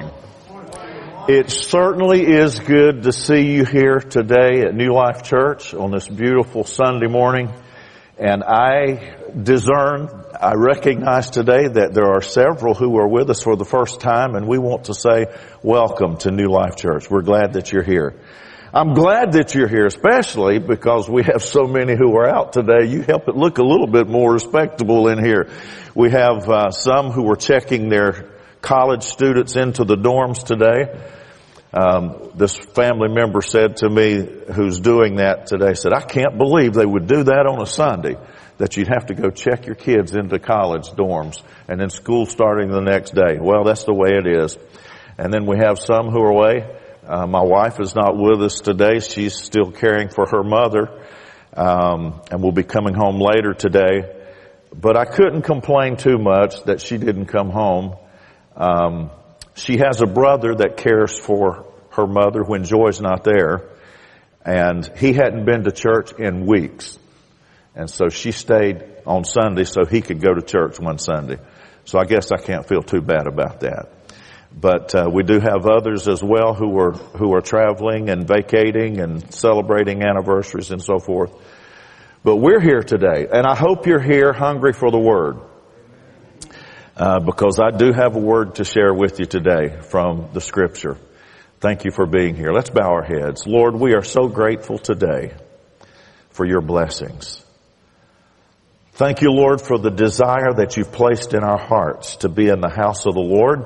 morning. It certainly is good to see you here today at New Life Church on this beautiful Sunday morning. And I discern, I recognize today that there are several who are with us for the first time and we want to say welcome to New Life Church. We're glad that you're here. I'm glad that you're here, especially because we have so many who are out today. You help it look a little bit more respectable in here. We have uh, some who are checking their college students into the dorms today. Um, this family member said to me, who's doing that today, said, "I can't believe they would do that on a Sunday. That you'd have to go check your kids into college dorms, and then school starting the next day." Well, that's the way it is. And then we have some who are away uh, my wife is not with us today. She's still caring for her mother, um, and will be coming home later today. But I couldn't complain too much that she didn't come home. Um, she has a brother that cares for her mother when Joy's not there, and he hadn't been to church in weeks. And so she stayed on Sunday so he could go to church one Sunday. So I guess I can't feel too bad about that. But uh, we do have others as well who are who are traveling and vacating and celebrating anniversaries and so forth. But we're here today, and I hope you're here hungry for the Word, uh, because I do have a word to share with you today from the Scripture. Thank you for being here. Let's bow our heads. Lord, we are so grateful today for your blessings. Thank you, Lord, for the desire that you've placed in our hearts to be in the house of the Lord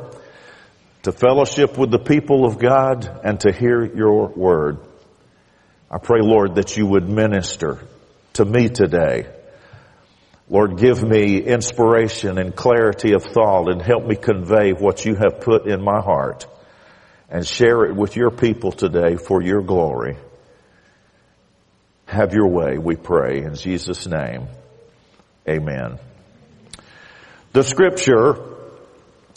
to fellowship with the people of God and to hear your word. I pray, Lord, that you would minister to me today. Lord, give me inspiration and clarity of thought and help me convey what you have put in my heart and share it with your people today for your glory. Have your way, we pray, in Jesus' name. Amen. The scripture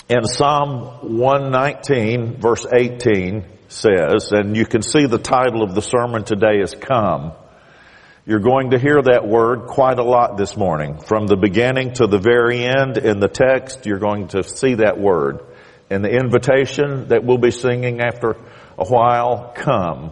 in Psalm 119 verse 18 says, and you can see the title of the sermon today is Come. You're going to hear that word quite a lot this morning. From the beginning to the very end in the text, you're going to see that word. And the invitation that we'll be singing after a while, come.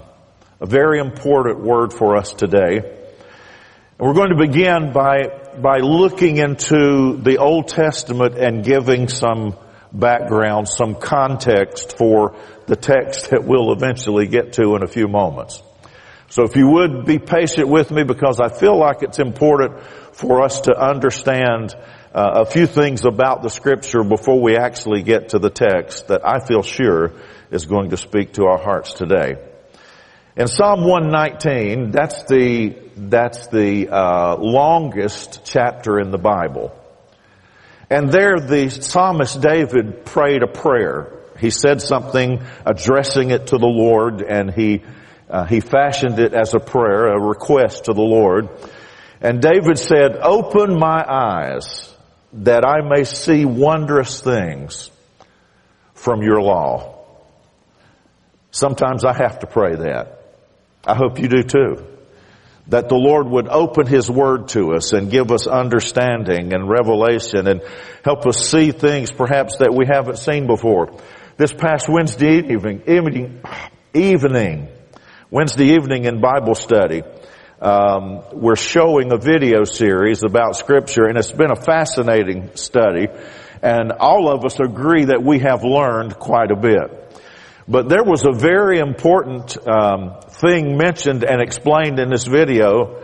A very important word for us today. And we're going to begin by, by looking into the Old Testament and giving some background, some context for the text that we'll eventually get to in a few moments. So if you would be patient with me because I feel like it's important for us to understand uh, a few things about the scripture before we actually get to the text that I feel sure is going to speak to our hearts today. In Psalm 119, that's the, that's the uh, longest chapter in the Bible. And there the psalmist David prayed a prayer. He said something addressing it to the Lord and he, uh, he fashioned it as a prayer, a request to the Lord. And David said, open my eyes that I may see wondrous things from your law. Sometimes I have to pray that. I hope you do too that the Lord would open His Word to us and give us understanding and revelation and help us see things perhaps that we haven't seen before. This past Wednesday evening, evening, evening Wednesday evening in Bible study, um, we're showing a video series about Scripture, and it's been a fascinating study. And all of us agree that we have learned quite a bit. But there was a very important um, thing mentioned and explained in this video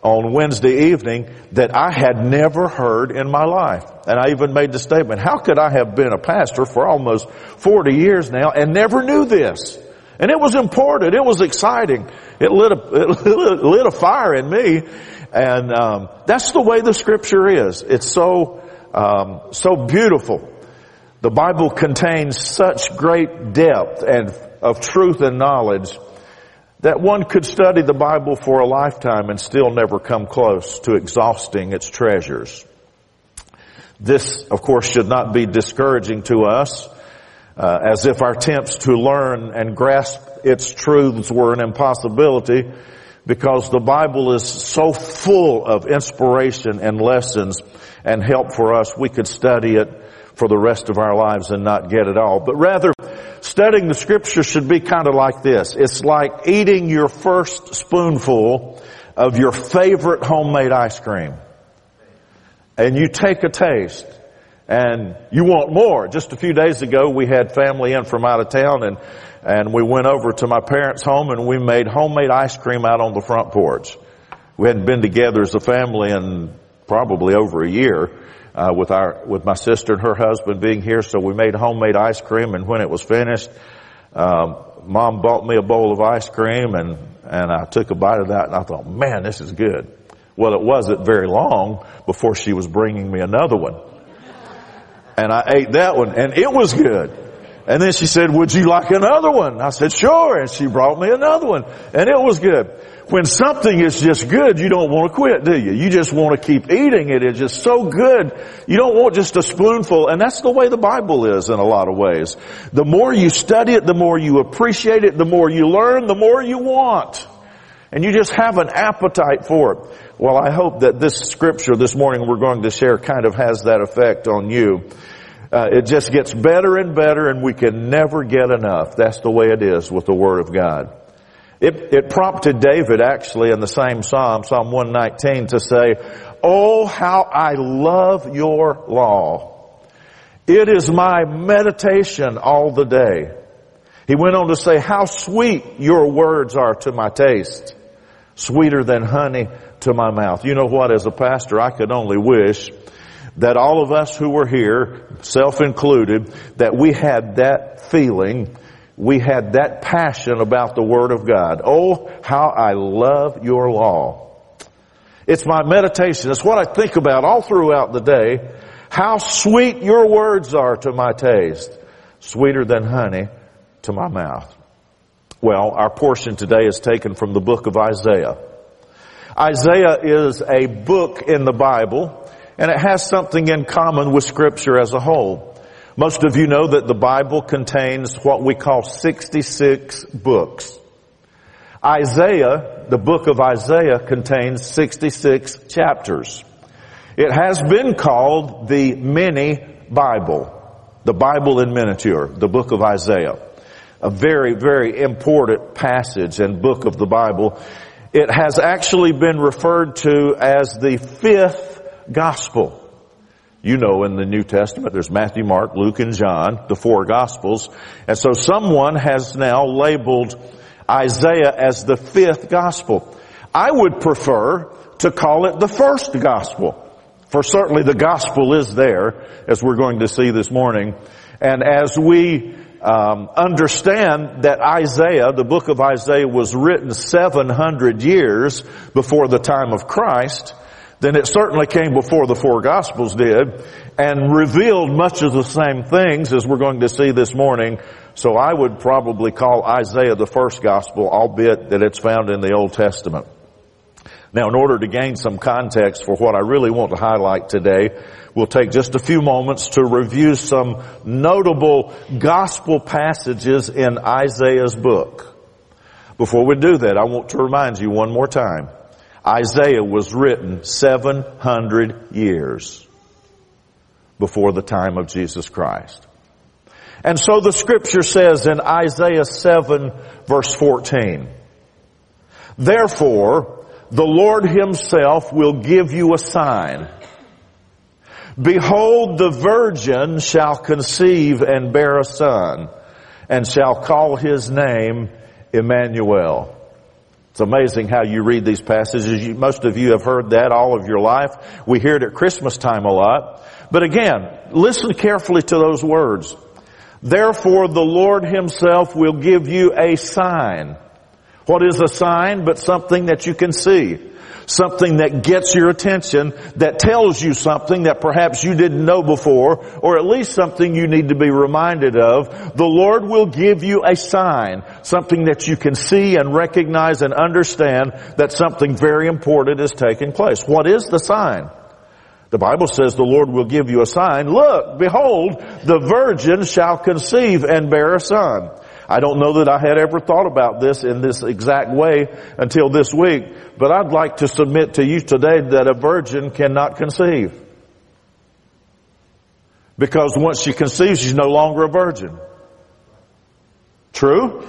on Wednesday evening that I had never heard in my life. And I even made the statement, how could I have been a pastor for almost 40 years now and never knew this? And it was important. It was exciting. It lit a, it lit a fire in me. And um, that's the way the scripture is. It's so um, so beautiful. The Bible contains such great depth and of truth and knowledge that one could study the Bible for a lifetime and still never come close to exhausting its treasures. This, of course, should not be discouraging to us, uh, as if our attempts to learn and grasp its truths were an impossibility, because the Bible is so full of inspiration and lessons and help for us, we could study it for the rest of our lives and not get it all. But rather, studying the scripture should be kind of like this. It's like eating your first spoonful of your favorite homemade ice cream. And you take a taste and you want more. Just a few days ago we had family in from out of town and, and we went over to my parents' home and we made homemade ice cream out on the front porch. We hadn't been together as a family in probably over a year. Uh, with our with my sister and her husband being here, so we made homemade ice cream. And when it was finished, um, mom bought me a bowl of ice cream, and and I took a bite of that, and I thought, man, this is good. Well, it wasn't very long before she was bringing me another one, and I ate that one, and it was good. And then she said, would you like another one? I said, sure. And she brought me another one, and it was good when something is just good, you don't want to quit, do you? You just want to keep eating it. It's just so good. You don't want just a spoonful. And that's the way the Bible is in a lot of ways. The more you study it, the more you appreciate it, the more you learn, the more you want. And you just have an appetite for it. Well, I hope that this scripture this morning we're going to share kind of has that effect on you. Uh, it just gets better and better and we can never get enough. That's the way it is with the Word of God. It, it prompted David actually in the same Psalm, Psalm 119 to say, Oh, how I love your law. It is my meditation all the day. He went on to say, how sweet your words are to my taste. Sweeter than honey to my mouth. You know what, as a pastor, I could only wish that all of us who were here, self included, that we had that feeling we had that passion about the Word of God. Oh, how I love your law. It's my meditation. It's what I think about all throughout the day. How sweet your words are to my taste. Sweeter than honey to my mouth. Well, our portion today is taken from the book of Isaiah. Isaiah is a book in the Bible and it has something in common with scripture as a whole. Most of you know that the Bible contains what we call 66 books. Isaiah, the book of Isaiah contains 66 chapters. It has been called the mini Bible, the Bible in miniature, the book of Isaiah. A very, very important passage and book of the Bible. It has actually been referred to as the fifth gospel. You know in the New Testament there's Matthew, Mark, Luke, and John, the four Gospels. And so someone has now labeled Isaiah as the fifth Gospel. I would prefer to call it the first Gospel. For certainly the Gospel is there, as we're going to see this morning. And as we um, understand that Isaiah, the book of Isaiah was written 700 years before the time of Christ, then it certainly came before the four gospels did and revealed much of the same things as we're going to see this morning. So I would probably call Isaiah the first gospel, albeit that it's found in the Old Testament. Now in order to gain some context for what I really want to highlight today, we'll take just a few moments to review some notable gospel passages in Isaiah's book. Before we do that, I want to remind you one more time Isaiah was written 700 years before the time of Jesus Christ. And so the scripture says in Isaiah 7 verse 14, Therefore, the Lord himself will give you a sign. Behold, the virgin shall conceive and bear a son and shall call his name Emmanuel. It's amazing how you read these passages. most of you have heard that all of your life. We hear it at Christmas time a lot. But again, listen carefully to those words. Therefore the Lord himself will give you a sign. What is a sign but something that you can see? something that gets your attention, that tells you something that perhaps you didn't know before, or at least something you need to be reminded of, the Lord will give you a sign, something that you can see and recognize and understand that something very important is taking place. What is the sign? The Bible says the Lord will give you a sign. Look, behold, the virgin shall conceive and bear a son. I don't know that I had ever thought about this in this exact way until this week, but I'd like to submit to you today that a virgin cannot conceive. Because once she conceives, she's no longer a virgin. True?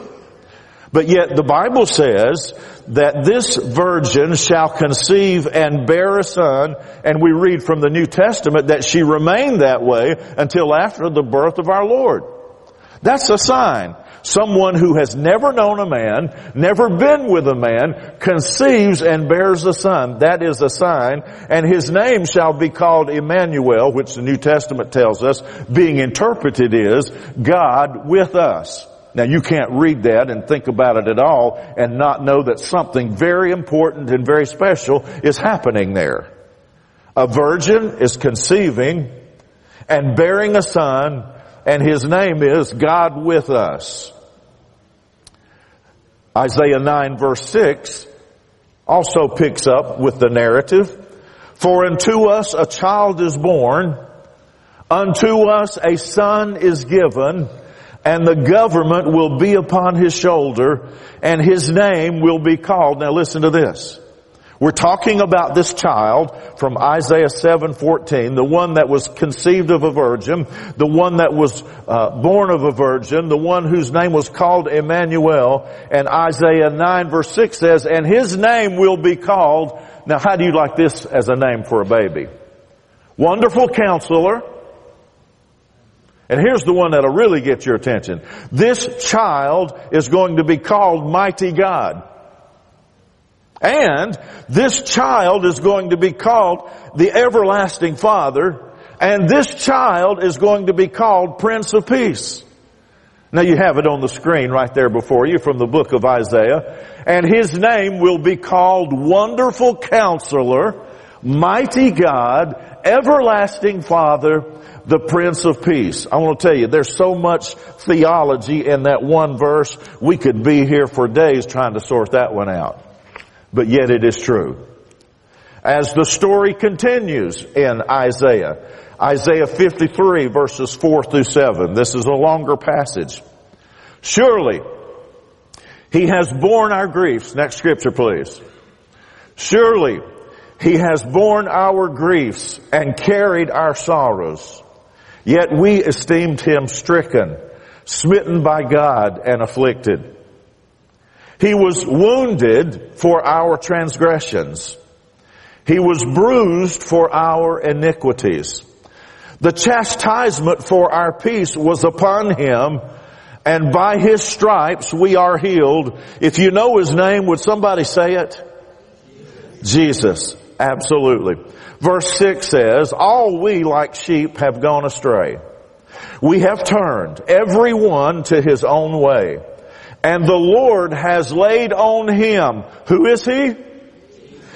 But yet the Bible says that this virgin shall conceive and bear a son, and we read from the New Testament that she remained that way until after the birth of our Lord. That's a sign. Someone who has never known a man, never been with a man, conceives and bears a son. That is a sign. And his name shall be called Emmanuel, which the New Testament tells us, being interpreted is God with us. Now you can't read that and think about it at all and not know that something very important and very special is happening there. A virgin is conceiving and bearing a son and his name is God with us. Isaiah 9 verse 6 also picks up with the narrative. For unto us a child is born, unto us a son is given, and the government will be upon his shoulder, and his name will be called. Now listen to this. We're talking about this child from Isaiah 7:14, the one that was conceived of a virgin, the one that was uh, born of a virgin, the one whose name was called Emmanuel, and Isaiah 9 verse 6 says, and his name will be called, now how do you like this as a name for a baby? Wonderful counselor, and here's the one that'll really get your attention. This child is going to be called Mighty God. And this child is going to be called the Everlasting Father, and this child is going to be called Prince of Peace. Now you have it on the screen right there before you from the book of Isaiah. And his name will be called Wonderful Counselor, Mighty God, Everlasting Father, the Prince of Peace. I want to tell you, there's so much theology in that one verse, we could be here for days trying to sort that one out but yet it is true. As the story continues in Isaiah, Isaiah 53 verses 4 through 7, this is a longer passage. Surely, He has borne our griefs. Next scripture please. Surely, He has borne our griefs and carried our sorrows. Yet we esteemed Him stricken, smitten by God and afflicted. He was wounded for our transgressions. He was bruised for our iniquities. The chastisement for our peace was upon him and by his stripes we are healed. If you know his name, would somebody say it? Jesus. Absolutely. Verse 6 says, All we like sheep have gone astray. We have turned every one to his own way and the Lord has laid on him, who is he?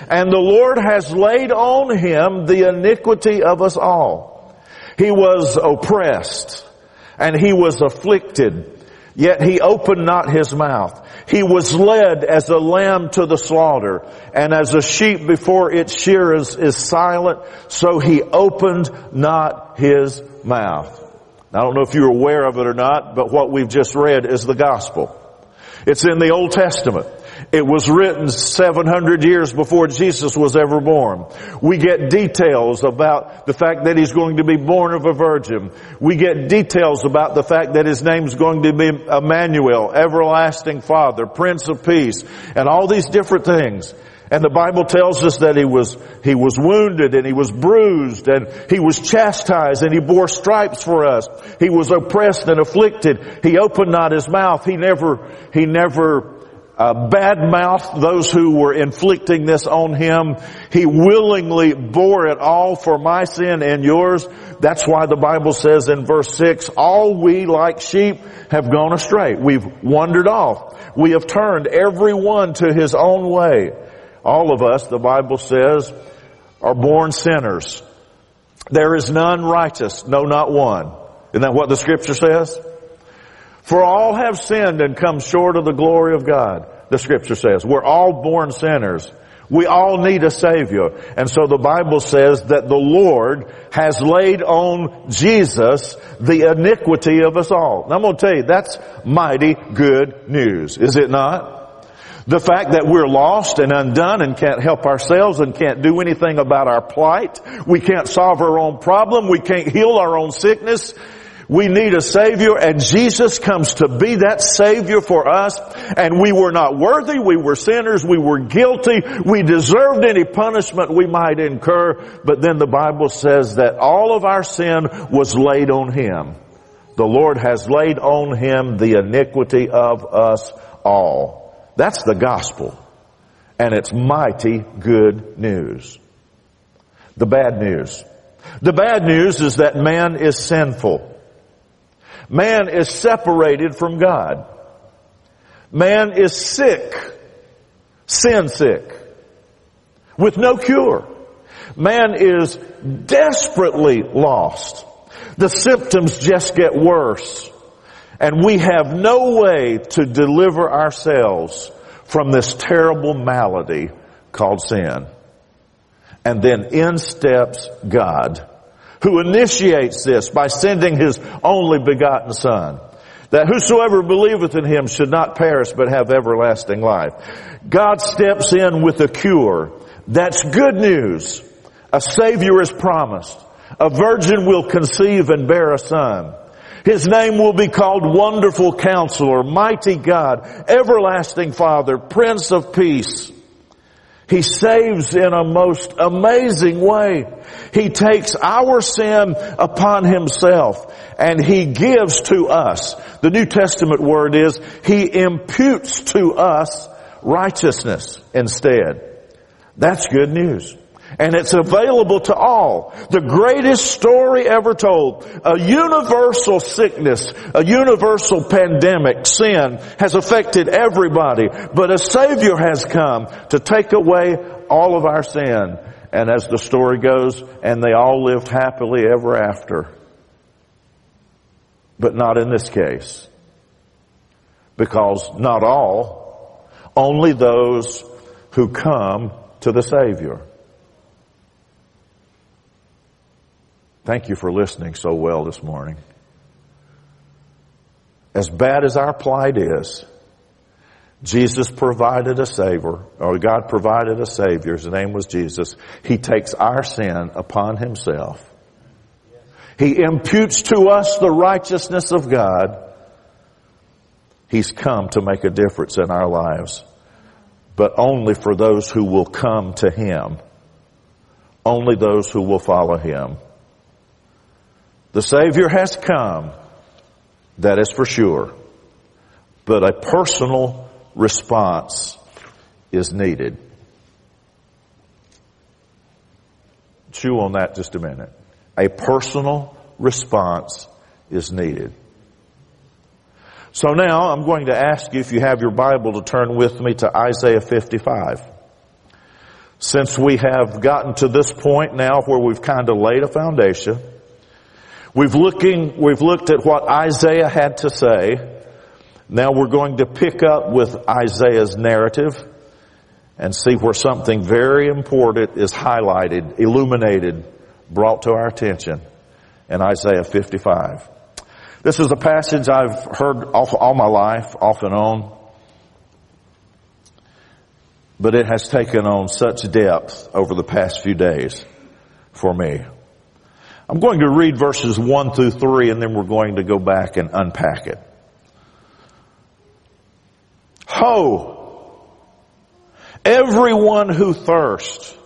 And the Lord has laid on him the iniquity of us all. He was oppressed and he was afflicted, yet he opened not his mouth. He was led as a lamb to the slaughter, and as a sheep before its shearers is silent, so he opened not his mouth. I don't know if you're aware of it or not, but what we've just read is the gospel. It's in the Old Testament. It was written 700 years before Jesus was ever born. We get details about the fact that he's going to be born of a virgin. We get details about the fact that his name's going to be Emmanuel, everlasting father, prince of peace, and all these different things. And the Bible tells us that he was, he was wounded and he was bruised and he was chastised and he bore stripes for us. He was oppressed and afflicted. He opened not his mouth. He never, he never uh, badmouthed those who were inflicting this on him. He willingly bore it all for my sin and yours. That's why the Bible says in verse 6, all we like sheep have gone astray. We've wandered off. We have turned every one to his own way. All of us, the Bible says, are born sinners. There is none righteous, no not one. Isn't that what the scripture says? For all have sinned and come short of the glory of God, the scripture says. We're all born sinners. We all need a savior. And so the Bible says that the Lord has laid on Jesus the iniquity of us all. Now I'm going to tell you, that's mighty good news, is it not? The fact that we're lost and undone and can't help ourselves and can't do anything about our plight. We can't solve our own problem. We can't heal our own sickness. We need a Savior and Jesus comes to be that Savior for us and we were not worthy, we were sinners, we were guilty, we deserved any punishment we might incur, but then the Bible says that all of our sin was laid on Him. The Lord has laid on Him the iniquity of us all. That's the gospel. And it's mighty good news. The bad news. The bad news is that man is sinful. Man is separated from God. Man is sick, sin sick, with no cure. Man is desperately lost. The symptoms just get worse. And we have no way to deliver ourselves from this terrible malady called sin. And then in steps God who initiates this by sending his only begotten son that whosoever believeth in him should not perish but have everlasting life. God steps in with a cure. That's good news. A savior is promised. A virgin will conceive and bear a son. His name will be called Wonderful Counselor, Mighty God, Everlasting Father, Prince of Peace. He saves in a most amazing way. He takes our sin upon himself and he gives to us. The New Testament word is he imputes to us righteousness instead. That's good news. And it's available to all. The greatest story ever told. A universal sickness, a universal pandemic, sin has affected everybody. But a Savior has come to take away all of our sin. And as the story goes, and they all lived happily ever after. But not in this case. Because not all, only those who come to the Savior. Thank you for listening so well this morning. As bad as our plight is, Jesus provided a Savior, or God provided a Savior. His name was Jesus. He takes our sin upon Himself. He imputes to us the righteousness of God. He's come to make a difference in our lives, but only for those who will come to Him. Only those who will follow Him. The Savior has come, that is for sure, but a personal response is needed. Chew on that just a minute. A personal response is needed. So now I'm going to ask you if you have your Bible to turn with me to Isaiah 55. Since we have gotten to this point now where we've kind of laid a foundation, We've looking, we've looked at what Isaiah had to say. Now we're going to pick up with Isaiah's narrative and see where something very important is highlighted, illuminated, brought to our attention in Isaiah 55. This is a passage I've heard all my life, off and on, but it has taken on such depth over the past few days for me. I'm going to read verses 1 through 3 and then we're going to go back and unpack it. Ho! Everyone who thirsts,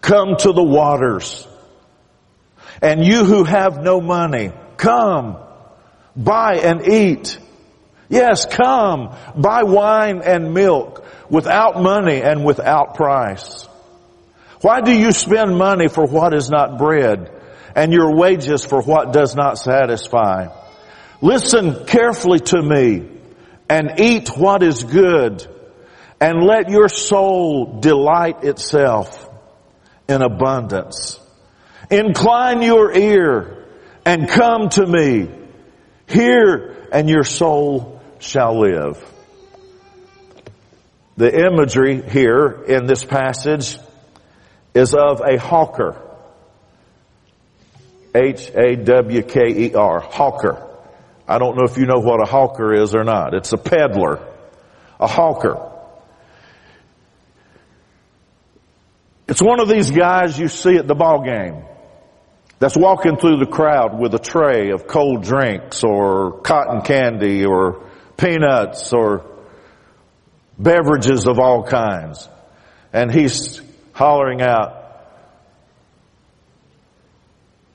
come to the waters. And you who have no money, come, buy and eat. Yes, come, buy wine and milk without money and without price. Why do you spend money for what is not bread and your wages for what does not satisfy. Listen carefully to me and eat what is good and let your soul delight itself in abundance. Incline your ear and come to me. Hear and your soul shall live. The imagery here in this passage is of a hawker H-A-W-K-E-R, hawker. I don't know if you know what a hawker is or not. It's a peddler. A hawker. It's one of these guys you see at the ball game. that's walking through the crowd with a tray of cold drinks or cotton candy or peanuts or beverages of all kinds. And he's hollering out,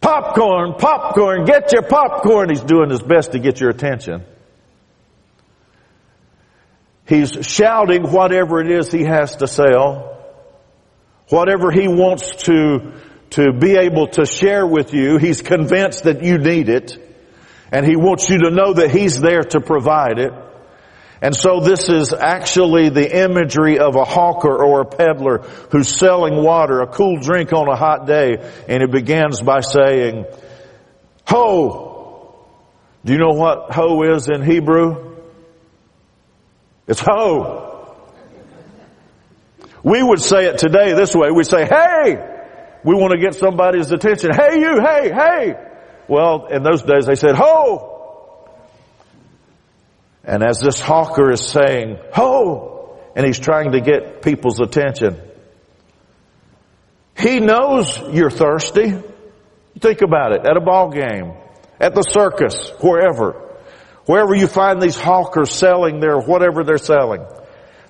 popcorn, popcorn, get your popcorn. He's doing his best to get your attention. He's shouting whatever it is he has to sell, whatever he wants to to be able to share with you. He's convinced that you need it and he wants you to know that he's there to provide it. And so this is actually the imagery of a hawker or a peddler who's selling water, a cool drink on a hot day, and it begins by saying, Ho! Do you know what ho is in Hebrew? It's ho! We would say it today this way. We say, hey! We want to get somebody's attention. Hey you, hey, hey! Well, in those days they said, ho! And as this hawker is saying, ho! And he's trying to get people's attention. He knows you're thirsty. Think about it. At a ball game, at the circus, wherever. Wherever you find these hawkers selling their whatever they're selling.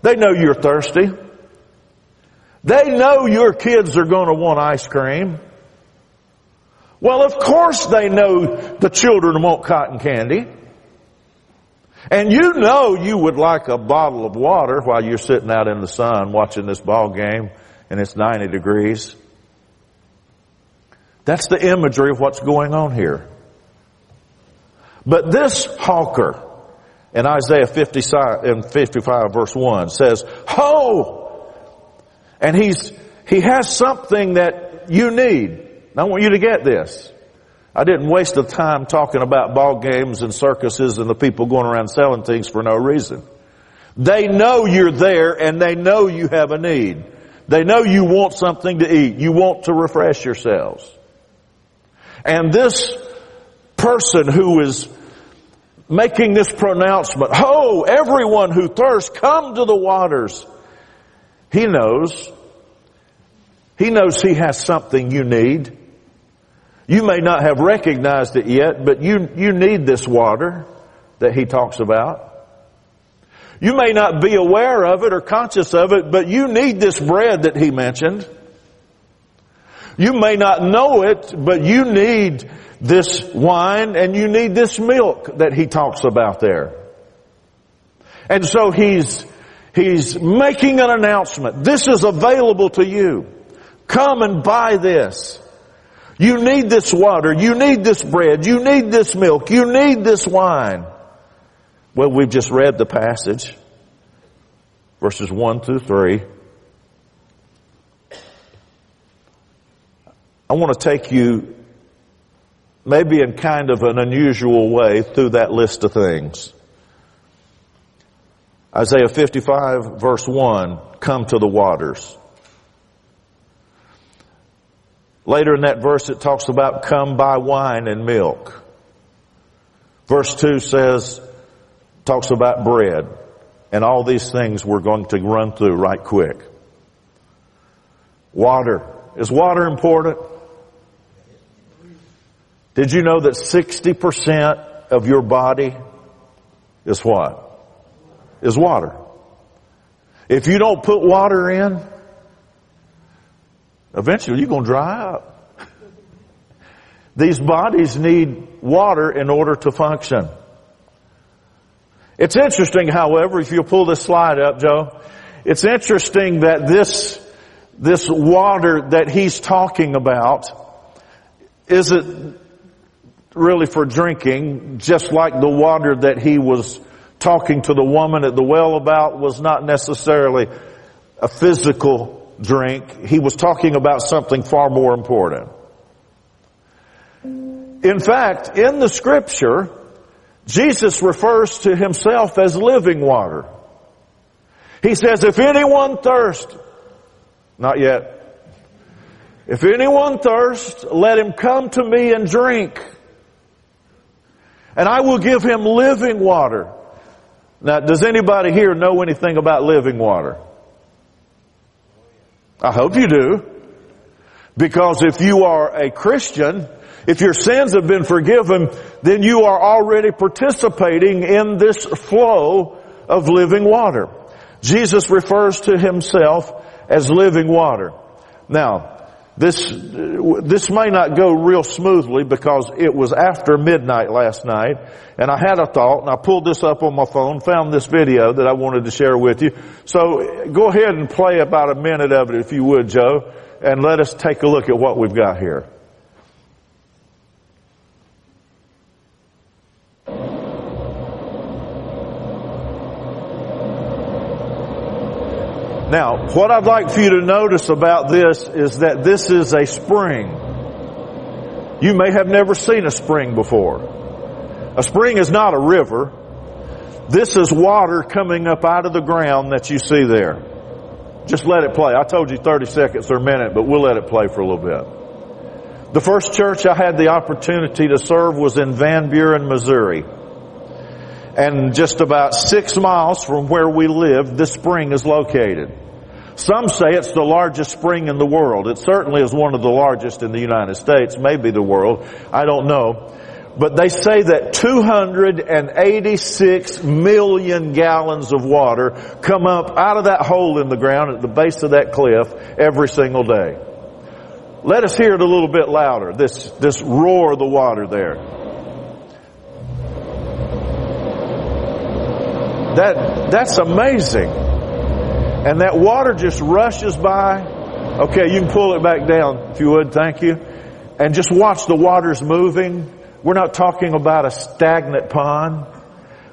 They know you're thirsty. They know your kids are going to want ice cream. Well, of course they know the children want cotton candy. And you know you would like a bottle of water while you're sitting out in the sun watching this ball game and it's 90 degrees. That's the imagery of what's going on here. But this hawker in Isaiah 55, in 55 verse 1 says, Ho! And he's, he has something that you need. I want you to get this. I didn't waste the time talking about ball games and circuses and the people going around selling things for no reason. They know you're there and they know you have a need. They know you want something to eat. You want to refresh yourselves. And this person who is making this pronouncement, Ho, everyone who thirsts, come to the waters. He knows. He knows he has something you need. You may not have recognized it yet, but you, you need this water that he talks about. You may not be aware of it or conscious of it, but you need this bread that he mentioned. You may not know it, but you need this wine and you need this milk that he talks about there. And so he's, he's making an announcement. This is available to you. Come and buy this. You need this water. You need this bread. You need this milk. You need this wine. Well, we've just read the passage, verses 1 through 3. I want to take you maybe in kind of an unusual way through that list of things. Isaiah 55 verse 1, come to the waters. Later in that verse it talks about come buy wine and milk. Verse 2 says, talks about bread. And all these things we're going to run through right quick. Water. Is water important? Did you know that 60% of your body is what? Is water. If you don't put water in, Eventually you're going to dry up. These bodies need water in order to function. It's interesting, however, if you pull this slide up, Joe, it's interesting that this, this water that he's talking about isn't really for drinking, just like the water that he was talking to the woman at the well about was not necessarily a physical drink. He was talking about something far more important. In fact, in the scripture, Jesus refers to himself as living water. He says, if anyone thirst, not yet. If anyone thirst, let him come to me and drink. And I will give him living water. Now, does anybody here know anything about living water? I hope you do. Because if you are a Christian, If your sins have been forgiven, then you are already participating in this flow of living water. Jesus refers to himself as living water. Now, this, this may not go real smoothly because it was after midnight last night and I had a thought and I pulled this up on my phone, found this video that I wanted to share with you. So go ahead and play about a minute of it if you would, Joe, and let us take a look at what we've got here. Now, what I'd like for you to notice about this is that this is a spring. You may have never seen a spring before. A spring is not a river. This is water coming up out of the ground that you see there. Just let it play. I told you 30 seconds or a minute, but we'll let it play for a little bit. The first church I had the opportunity to serve was in Van Buren, Missouri. And just about six miles from where we live, this spring is located. Some say it's the largest spring in the world. It certainly is one of the largest in the United States, maybe the world. I don't know. But they say that 286 million gallons of water come up out of that hole in the ground at the base of that cliff every single day. Let us hear it a little bit louder, this, this roar of the water there. That, that's amazing. And that water just rushes by. Okay, you can pull it back down if you would, thank you. And just watch the waters moving. We're not talking about a stagnant pond.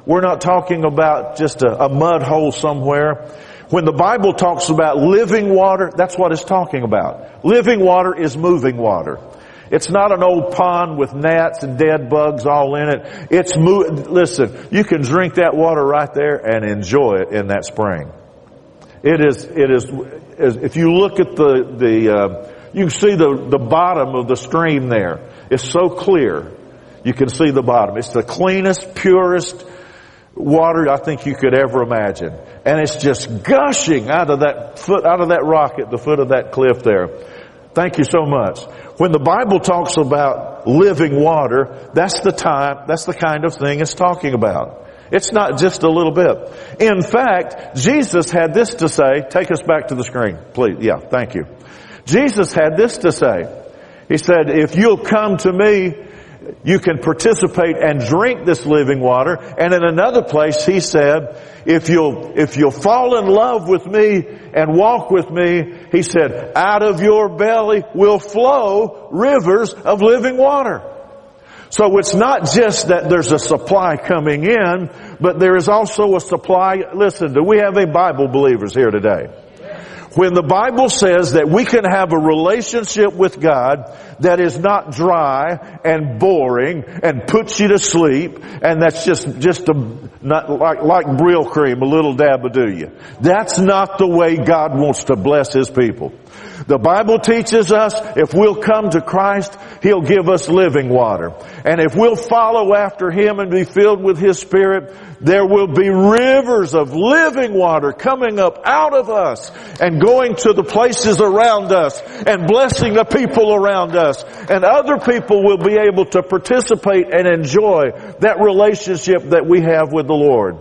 We're not talking about just a, a mud hole somewhere. When the Bible talks about living water, that's what it's talking about. Living water is moving water. It's not an old pond with gnats and dead bugs all in it. It's mo- listen, you can drink that water right there and enjoy it in that spring. It is, it is, if you look at the, the, uh, you can see the, the bottom of the stream there. It's so clear. You can see the bottom. It's the cleanest, purest water I think you could ever imagine. And it's just gushing out of that foot, out of that rock at the foot of that cliff there. Thank you so much. When the Bible talks about living water, that's the time, that's the kind of thing it's talking about. It's not just a little bit. In fact, Jesus had this to say, take us back to the screen, please. Yeah, thank you. Jesus had this to say. He said, if you'll come to me, you can participate and drink this living water. And in another place, he said, if you'll, if you'll fall in love with me and walk with me, he said, out of your belly will flow rivers of living water. So it's not just that there's a supply coming in, but there is also a supply. Listen, do we have any Bible believers here today? when the Bible says that we can have a relationship with God that is not dry and boring and puts you to sleep and that's just, just a, not like, like cream, a little dab of do you. That's not the way God wants to bless His people. The Bible teaches us if we'll come to Christ, He'll give us living water. And if we'll follow after Him and be filled with His Spirit, there will be rivers of living water coming up out of us and going to the places around us and blessing the people around us. And other people will be able to participate and enjoy that relationship that we have with the Lord.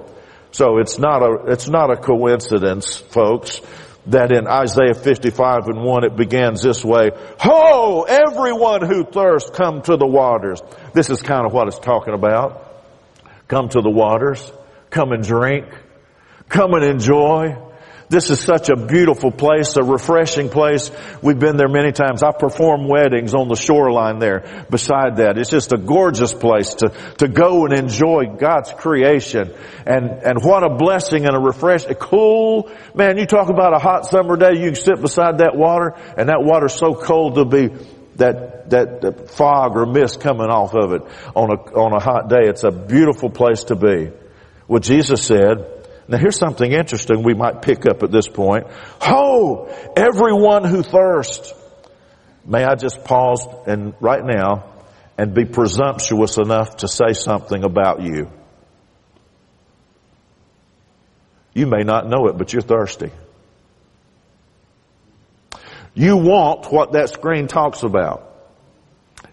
So it's not a, it's not a coincidence, folks, that in Isaiah 55 and 1 it begins this way, Ho, everyone who thirsts, come to the waters. This is kind of what it's talking about. Come to the waters. Come and drink. Come and enjoy. This is such a beautiful place, a refreshing place. We've been there many times. I perform weddings on the shoreline there beside that. It's just a gorgeous place to, to go and enjoy God's creation. And, and what a blessing and a refresh, a cool, man, you talk about a hot summer day, you can sit beside that water and that water's so cold to be that, that, that fog or mist coming off of it on a, on a hot day. It's a beautiful place to be. What Jesus said, now here's something interesting we might pick up at this point. Ho! Everyone who thirsts. May I just pause and right now and be presumptuous enough to say something about you. You may not know it, but you're thirsty. You want what that screen talks about.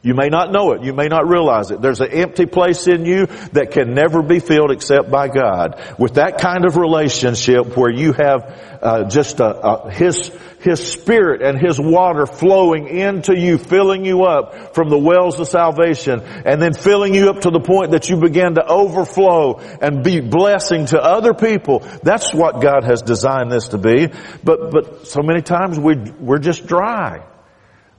You may not know it. You may not realize it. There's an empty place in you that can never be filled except by God. With that kind of relationship where you have uh, just a, a, His His Spirit and His water flowing into you, filling you up from the wells of salvation, and then filling you up to the point that you begin to overflow and be blessing to other people. That's what God has designed this to be. But but so many times we we're just dry.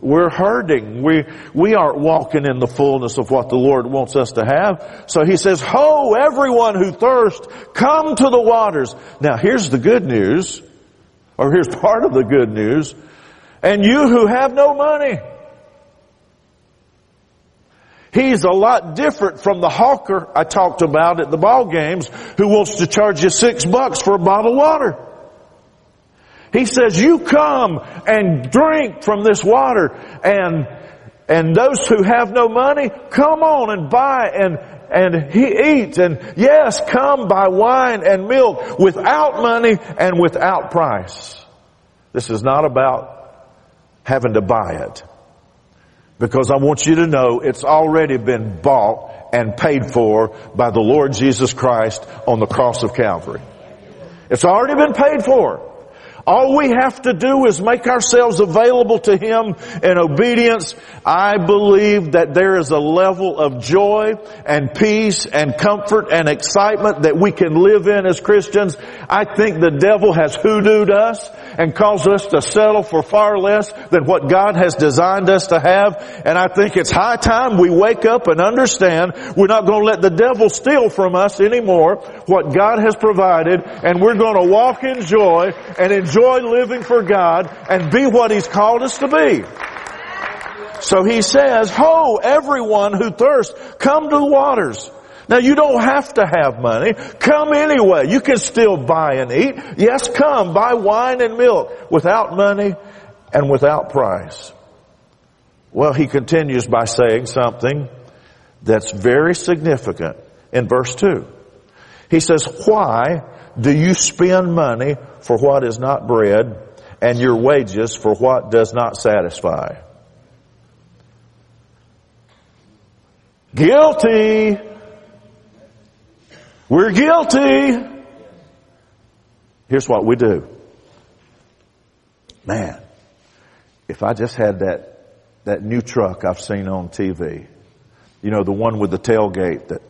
We're hurting. We, we aren't walking in the fullness of what the Lord wants us to have. So He says, Ho, everyone who thirsts, come to the waters. Now here's the good news, or here's part of the good news. And you who have no money, He's a lot different from the hawker I talked about at the ball games who wants to charge you six bucks for a bottle of water. He says, you come and drink from this water and, and those who have no money, come on and buy and, and he eats and yes, come buy wine and milk without money and without price. This is not about having to buy it. Because I want you to know it's already been bought and paid for by the Lord Jesus Christ on the cross of Calvary. It's already been paid for. All we have to do is make ourselves available to Him in obedience. I believe that there is a level of joy and peace and comfort and excitement that we can live in as Christians. I think the devil has hoodooed us and caused us to settle for far less than what God has designed us to have. And I think it's high time we wake up and understand we're not going to let the devil steal from us anymore what God has provided and we're going to walk in joy and enjoy enjoy living for God and be what He's called us to be. So He says, Ho, everyone who thirsts, come to the waters. Now you don't have to have money. Come anyway. You can still buy and eat. Yes, come, buy wine and milk without money and without price. Well, he continues by saying something that's very significant in verse 2. He says, why do you spend money for what is not bread and your wages for what does not satisfy? Guilty. We're guilty. Here's what we do. Man, if I just had that, that new truck I've seen on TV, you know, the one with the tailgate that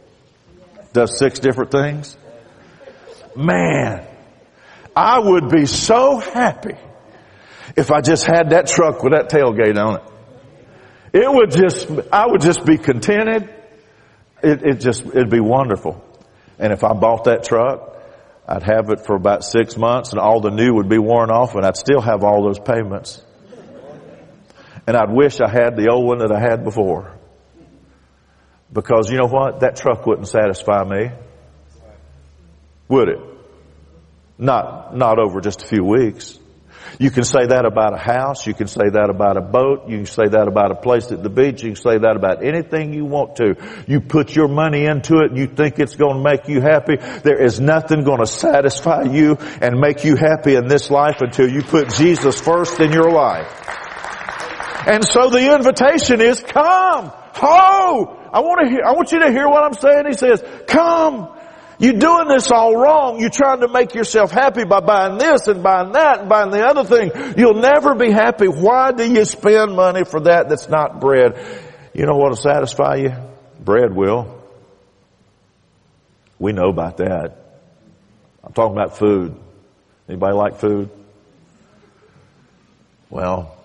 does six different things. Man, I would be so happy if I just had that truck with that tailgate on it. It would just, I would just be contented. It, it just, it'd be wonderful. And if I bought that truck, I'd have it for about six months and all the new would be worn off and I'd still have all those payments. And I'd wish I had the old one that I had before. Because you know what? That truck wouldn't satisfy me. Would it? Not, not over just a few weeks. You can say that about a house. You can say that about a boat. You can say that about a place at the beach. You can say that about anything you want to. You put your money into it and you think it's going to make you happy. There is nothing going to satisfy you and make you happy in this life until you put Jesus first in your life. And so the invitation is come. Ho! I want to hear, I want you to hear what I'm saying. He says, come. You're doing this all wrong. You're trying to make yourself happy by buying this and buying that and buying the other thing. You'll never be happy. Why do you spend money for that that's not bread? You know what'll satisfy you? Bread will. We know about that. I'm talking about food. Anybody like food? Well,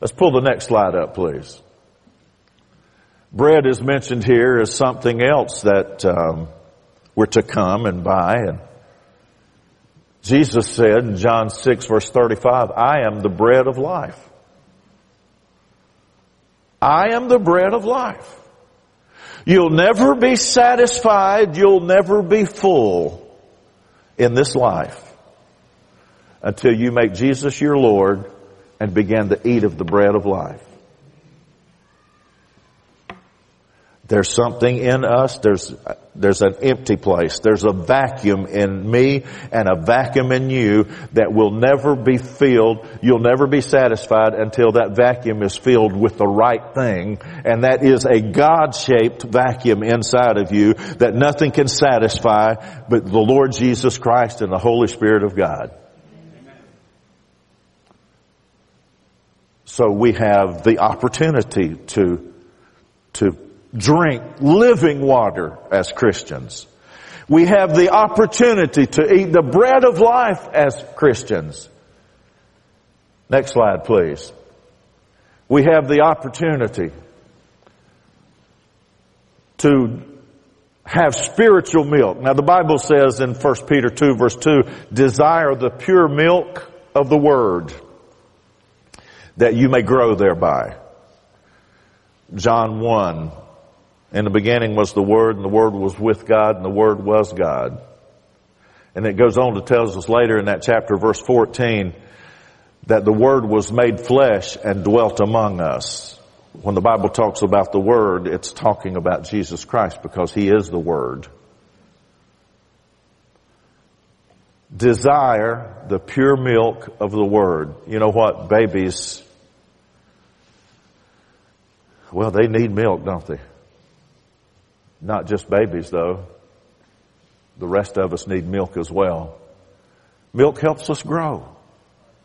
let's pull the next slide up, please. Bread is mentioned here as something else that um, were to come and buy. And Jesus said in John 6 verse 35, I am the bread of life. I am the bread of life. You'll never be satisfied. You'll never be full in this life until you make Jesus your Lord and begin to eat of the bread of life. There's something in us. There's, there's an empty place. There's a vacuum in me and a vacuum in you that will never be filled. You'll never be satisfied until that vacuum is filled with the right thing. And that is a God-shaped vacuum inside of you that nothing can satisfy but the Lord Jesus Christ and the Holy Spirit of God. So we have the opportunity to, to drink living water as Christians. We have the opportunity to eat the bread of life as Christians. Next slide, please. We have the opportunity to have spiritual milk. Now the Bible says in 1 Peter 2 verse 2, desire the pure milk of the word that you may grow thereby. John 1 in the beginning was the Word, and the Word was with God, and the Word was God. And it goes on to tell us later in that chapter, verse 14, that the Word was made flesh and dwelt among us. When the Bible talks about the Word, it's talking about Jesus Christ because He is the Word. Desire the pure milk of the Word. You know what? Babies, well, they need milk, don't they? Not just babies though. The rest of us need milk as well. Milk helps us grow.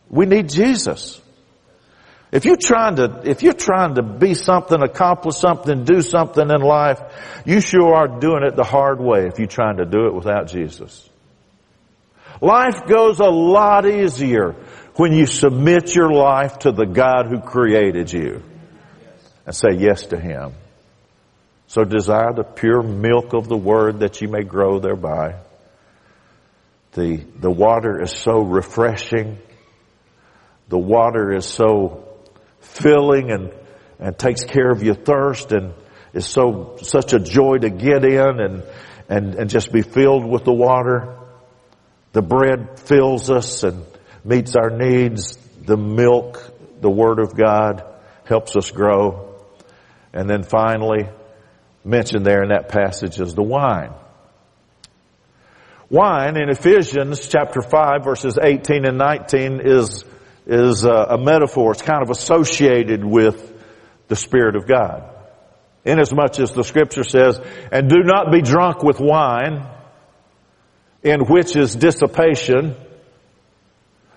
We need Jesus. If you're trying to, if you're trying to be something, accomplish something, do something in life, you sure are doing it the hard way if you're trying to do it without Jesus. Life goes a lot easier when you submit your life to the God who created you and say yes to Him. So desire the pure milk of the word that you may grow thereby. The, the water is so refreshing. The water is so filling and, and takes care of your thirst and is so, such a joy to get in and, and, and just be filled with the water. The bread fills us and meets our needs. The milk, the Word of God, helps us grow. And then finally, mentioned there in that passage is the wine. Wine in Ephesians chapter 5 verses 18 and 19 is, is a, a metaphor. It's kind of associated with the Spirit of God. Inasmuch as the scripture says, and do not be drunk with wine, in which is dissipation,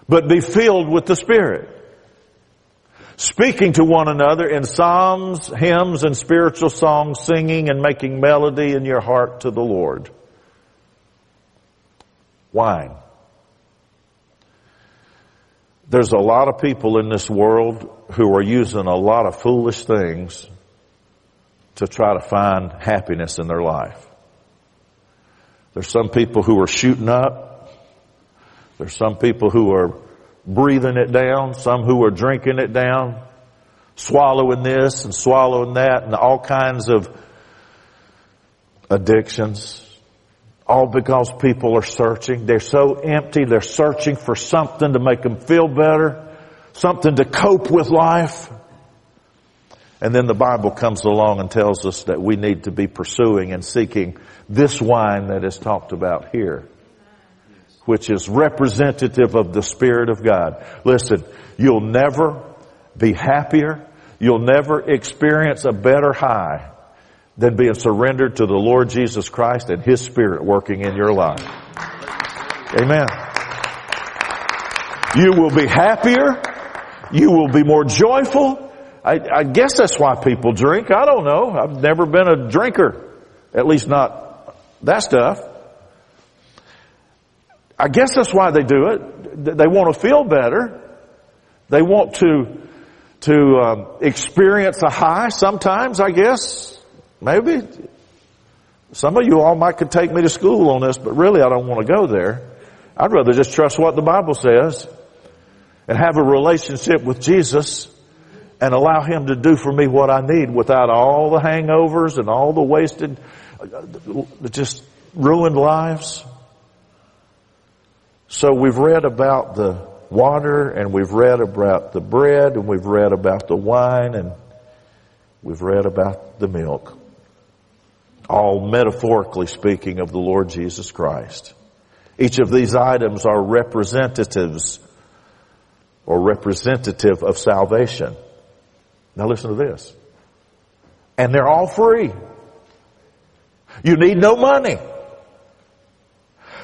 but be filled with the Spirit speaking to one another in psalms, hymns, and spiritual songs, singing and making melody in your heart to the Lord. Wine. There's a lot of people in this world who are using a lot of foolish things to try to find happiness in their life. There's some people who are shooting up. There's some people who are breathing it down, some who are drinking it down, swallowing this and swallowing that and all kinds of addictions. All because people are searching. They're so empty. They're searching for something to make them feel better, something to cope with life. And then the Bible comes along and tells us that we need to be pursuing and seeking this wine that is talked about here which is representative of the Spirit of God. Listen, you'll never be happier. You'll never experience a better high than being surrendered to the Lord Jesus Christ and His Spirit working in your life. Amen. You will be happier. You will be more joyful. I, I guess that's why people drink. I don't know. I've never been a drinker. At least not that stuff. I guess that's why they do it. They want to feel better. They want to, to um, experience a high sometimes, I guess. Maybe. Some of you all might could take me to school on this, but really I don't want to go there. I'd rather just trust what the Bible says and have a relationship with Jesus and allow Him to do for me what I need without all the hangovers and all the wasted, uh, just ruined lives. So we've read about the water and we've read about the bread and we've read about the wine and we've read about the milk. all metaphorically speaking of the Lord Jesus Christ. Each of these items are representatives or representative of salvation. Now listen to this. And they're all free. You need no money.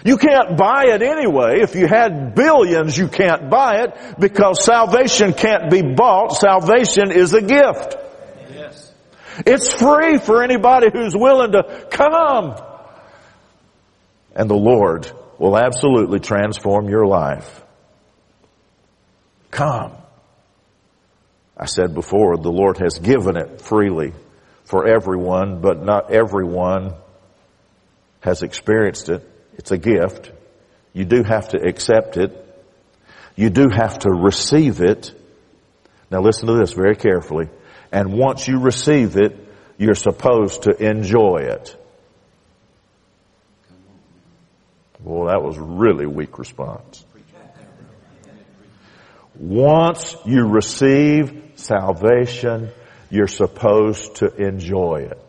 You can't buy it anyway. If you had billions, you can't buy it because salvation can't be bought. Salvation is a gift. Yes. It's free for anybody who's willing to come. And the Lord will absolutely transform your life. Come. I said before, the Lord has given it freely for everyone, but not everyone has experienced it. It's a gift. You do have to accept it. You do have to receive it. Now listen to this very carefully. And once you receive it, you're supposed to enjoy it. Well, that was really weak response. Once you receive salvation, you're supposed to enjoy it.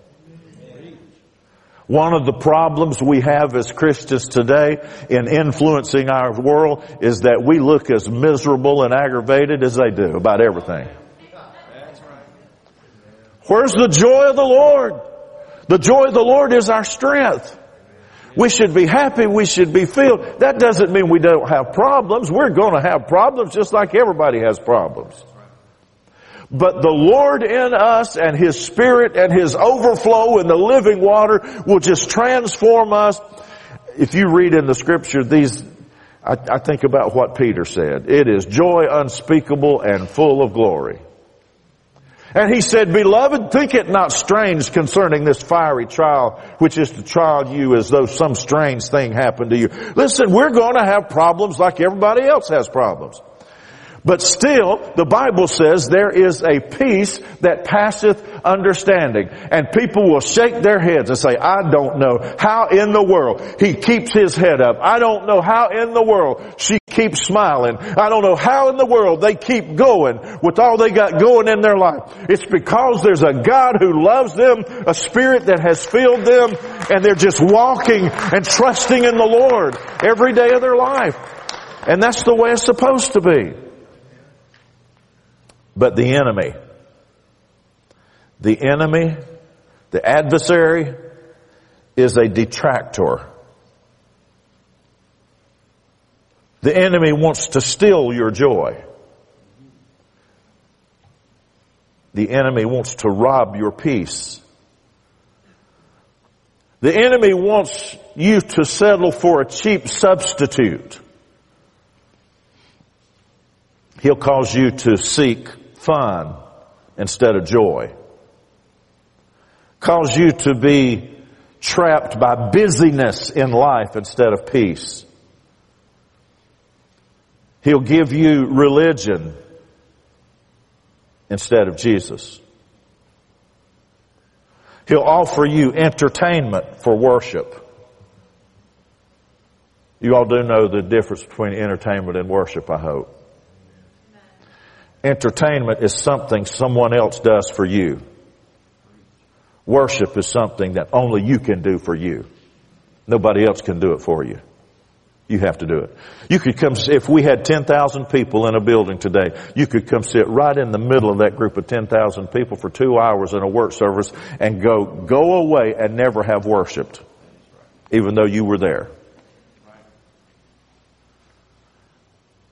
One of the problems we have as Christians today in influencing our world is that we look as miserable and aggravated as they do about everything. Where's the joy of the Lord? The joy of the Lord is our strength. We should be happy. We should be filled. That doesn't mean we don't have problems. We're going to have problems just like everybody has problems. But the Lord in us and His Spirit and His overflow in the living water will just transform us. If you read in the scripture these, I, I think about what Peter said. It is joy unspeakable and full of glory. And he said, Beloved, think it not strange concerning this fiery trial, which is to trial you as though some strange thing happened to you. Listen, we're going to have problems like everybody else has problems. But still, the Bible says there is a peace that passeth understanding. And people will shake their heads and say, I don't know how in the world he keeps his head up. I don't know how in the world she keeps smiling. I don't know how in the world they keep going with all they got going in their life. It's because there's a God who loves them, a spirit that has filled them, and they're just walking and trusting in the Lord every day of their life. And that's the way it's supposed to be. But the enemy, the enemy, the adversary is a detractor. The enemy wants to steal your joy. The enemy wants to rob your peace. The enemy wants you to settle for a cheap substitute. He'll cause you to seek fun instead of joy. Cause you to be trapped by busyness in life instead of peace. He'll give you religion instead of Jesus. He'll offer you entertainment for worship. You all do know the difference between entertainment and worship, I hope. Entertainment is something someone else does for you. Worship is something that only you can do for you. Nobody else can do it for you. You have to do it. You could come, if we had 10,000 people in a building today, you could come sit right in the middle of that group of 10,000 people for two hours in a work service and go, go away and never have worshiped, even though you were there.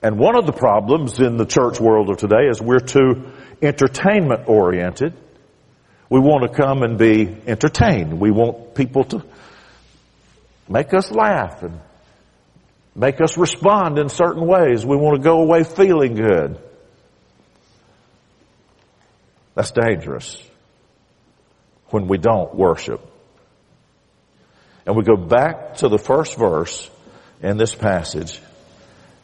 And one of the problems in the church world of today is we're too entertainment oriented. We want to come and be entertained. We want people to make us laugh and make us respond in certain ways. We want to go away feeling good. That's dangerous when we don't worship. And we go back to the first verse in this passage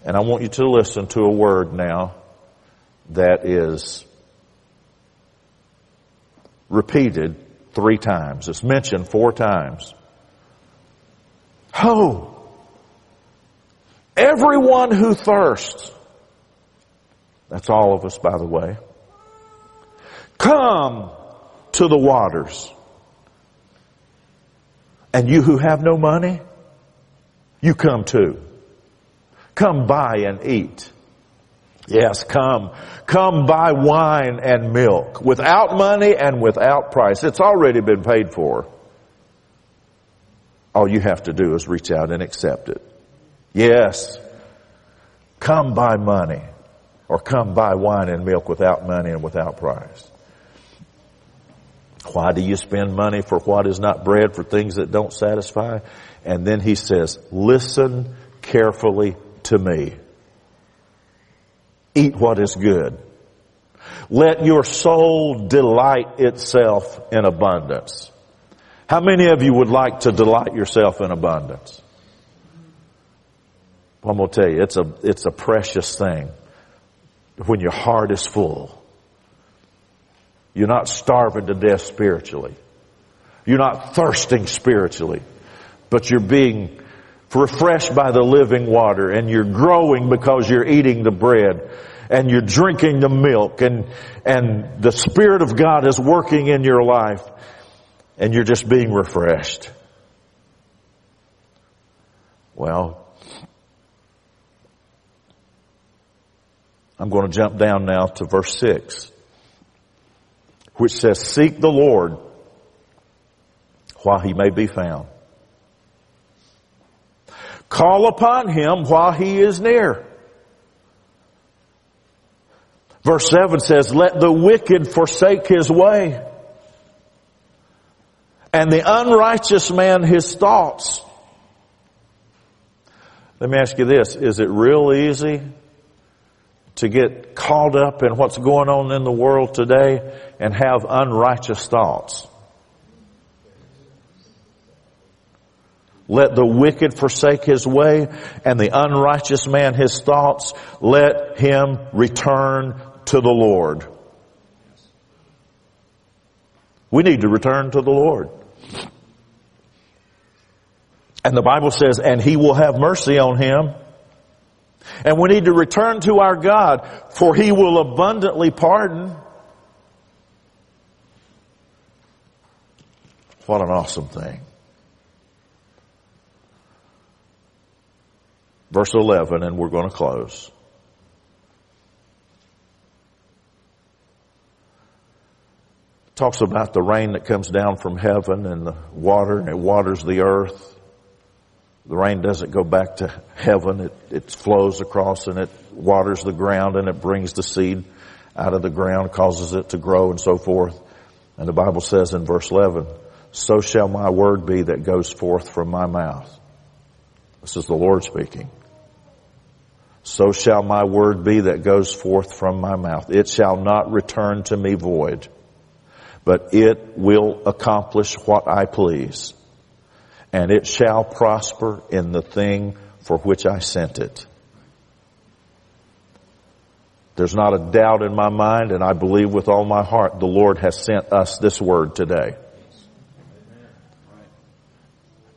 and I want you to listen to a word now that is repeated three times. It's mentioned four times. Ho! Everyone who thirsts. That's all of us, by the way. Come to the waters. And you who have no money, you come too. Come buy and eat. Yes, come. Come buy wine and milk without money and without price. It's already been paid for. All you have to do is reach out and accept it. Yes. Come buy money or come buy wine and milk without money and without price. Why do you spend money for what is not bread for things that don't satisfy? And then he says, listen carefully to me. Eat what is good. Let your soul delight itself in abundance. How many of you would like to delight yourself in abundance? I'm going to tell you, it's a, it's a precious thing when your heart is full. You're not starving to death spiritually. You're not thirsting spiritually, but you're being refreshed by the living water and you're growing because you're eating the bread and you're drinking the milk and, and the Spirit of God is working in your life and you're just being refreshed. Well, I'm going to jump down now to verse 6 which says, seek the Lord while he may be found. Call upon him while he is near. Verse 7 says, let the wicked forsake his way and the unrighteous man his thoughts. Let me ask you this. Is it real easy to get caught up in what's going on in the world today and have unrighteous thoughts. Let the wicked forsake his way and the unrighteous man his thoughts. Let him return to the Lord. We need to return to the Lord. And the Bible says, and he will have mercy on him and we need to return to our God, for He will abundantly pardon. What an awesome thing. Verse 11, and we're going to close. Talks about the rain that comes down from heaven and the water, and it waters the earth. The rain doesn't go back to heaven. It, it flows across and it waters the ground and it brings the seed out of the ground, causes it to grow and so forth. And the Bible says in verse 11, so shall my word be that goes forth from my mouth. This is the Lord speaking. So shall my word be that goes forth from my mouth. It shall not return to me void, but it will accomplish what I please and it shall prosper in the thing for which I sent it. There's not a doubt in my mind, and I believe with all my heart the Lord has sent us this word today.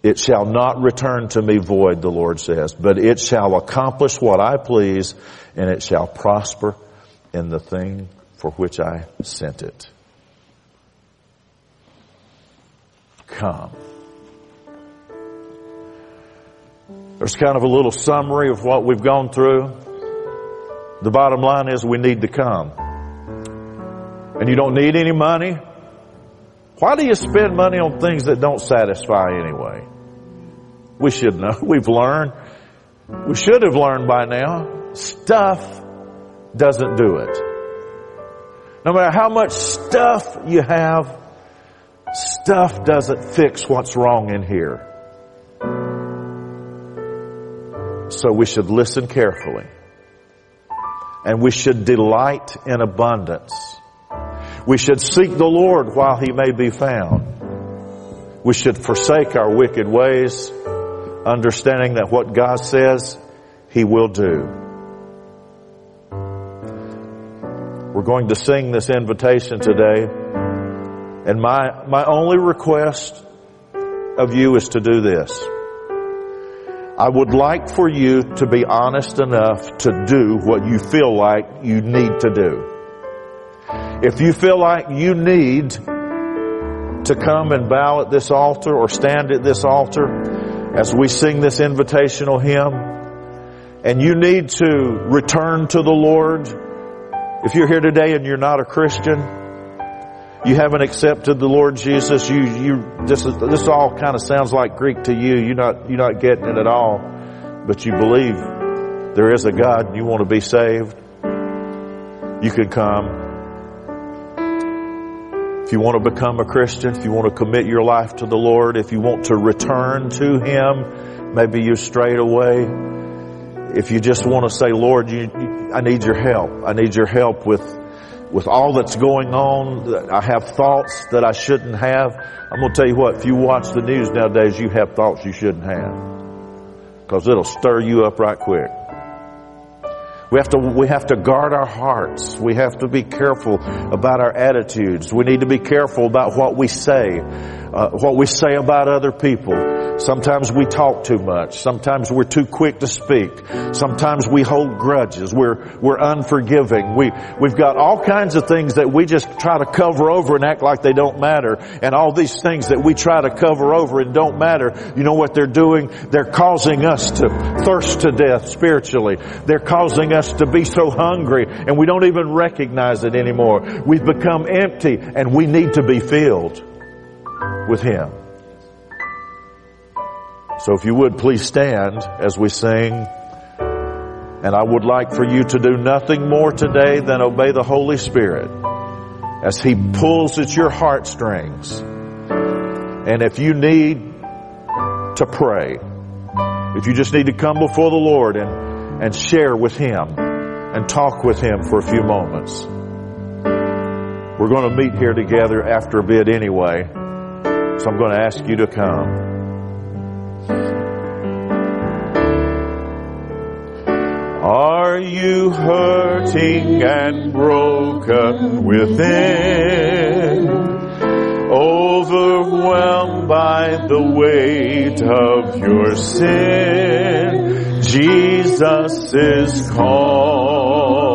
It shall not return to me void, the Lord says, but it shall accomplish what I please, and it shall prosper in the thing for which I sent it. Come. There's kind of a little summary of what we've gone through. The bottom line is we need to come. And you don't need any money. Why do you spend money on things that don't satisfy anyway? We should know. We've learned. We should have learned by now. Stuff doesn't do it. No matter how much stuff you have, stuff doesn't fix what's wrong in here. So we should listen carefully. And we should delight in abundance. We should seek the Lord while He may be found. We should forsake our wicked ways, understanding that what God says, He will do. We're going to sing this invitation today. And my, my only request of you is to do this. I would like for you to be honest enough to do what you feel like you need to do. If you feel like you need to come and bow at this altar or stand at this altar as we sing this invitational hymn and you need to return to the Lord, if you're here today and you're not a Christian, you haven't accepted the Lord Jesus, you, you, this is, this all kind of sounds like Greek to you. You're not, you're not getting it at all, but you believe there is a God and you want to be saved. You can come. If you want to become a Christian, if you want to commit your life to the Lord, if you want to return to Him, maybe you strayed away, if you just want to say, Lord, you, I need your help. I need your help with, with all that's going on. I have thoughts that I shouldn't have. I'm going to tell you what, if you watch the news nowadays, you have thoughts you shouldn't have. Cause it'll stir you up right quick. We have to, we have to guard our hearts. We have to be careful about our attitudes. We need to be careful about what we say, uh, what we say about other people. Sometimes we talk too much. Sometimes we're too quick to speak. Sometimes we hold grudges. We're, we're unforgiving. We, we've got all kinds of things that we just try to cover over and act like they don't matter. And all these things that we try to cover over and don't matter, you know what they're doing? They're causing us to thirst to death spiritually. They're causing us to be so hungry and we don't even recognize it anymore. We've become empty and we need to be filled with Him. So if you would please stand as we sing. And I would like for you to do nothing more today than obey the Holy Spirit as He pulls at your heartstrings. And if you need to pray, if you just need to come before the Lord and, and share with Him and talk with Him for a few moments, we're going to meet here together after a bit anyway. So I'm going to ask you to come. Are you hurting and broken within? Overwhelmed by the weight of your sin? Jesus is calling.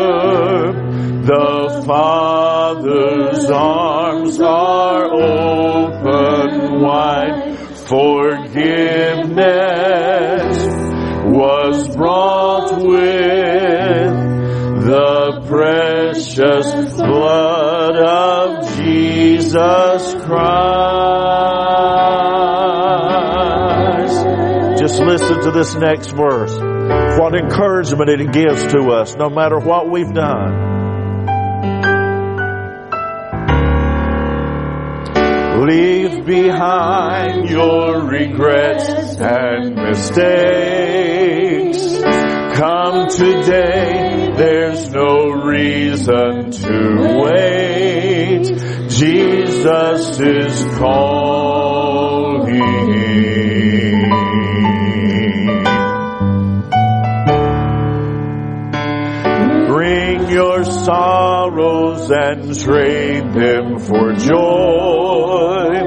The Father's arms are open wide for forgiveness was brought with the precious blood of Jesus Christ. Just listen to this next verse. What encouragement it gives to us no matter what we've done. Leave behind your regrets and mistakes. Come today, there's no reason to wait. Jesus is calling. Sorrows and trade them for joy.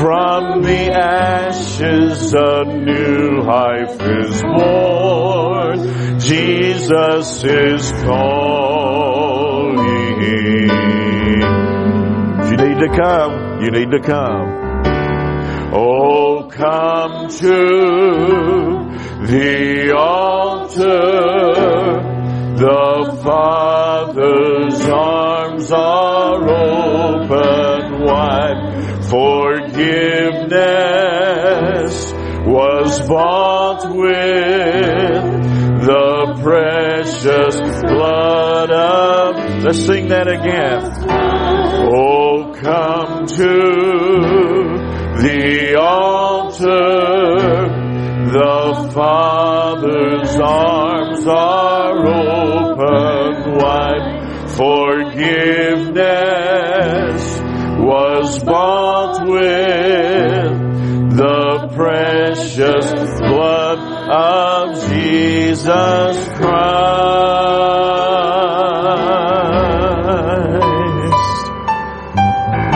From the ashes a new life is born. Jesus is calling. You need to come. You need to come. Oh, come to the altar. The Father's arms are open wide. Forgiveness was bought with the precious blood of. Let's sing that again. Oh, come to the altar. The Father's arms are open wide. Forgiveness was bought with the precious blood of Jesus Christ.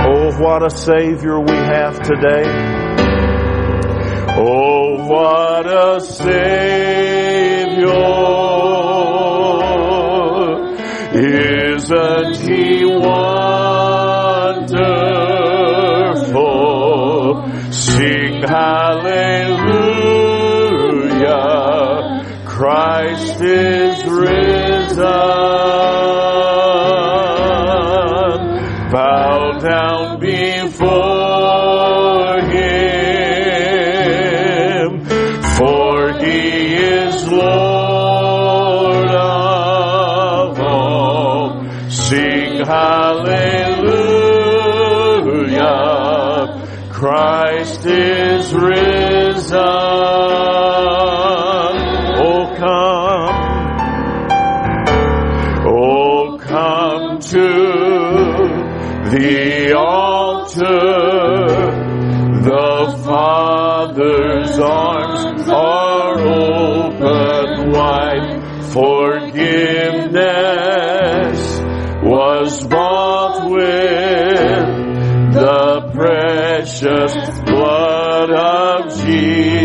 Oh, what a Savior we have today. A Savior. Isn't He wonderful? Sing hallelujah. Christ is Oh come. Oh come to the altar. The Father's arms are open wide. Forgiveness was bought with the precious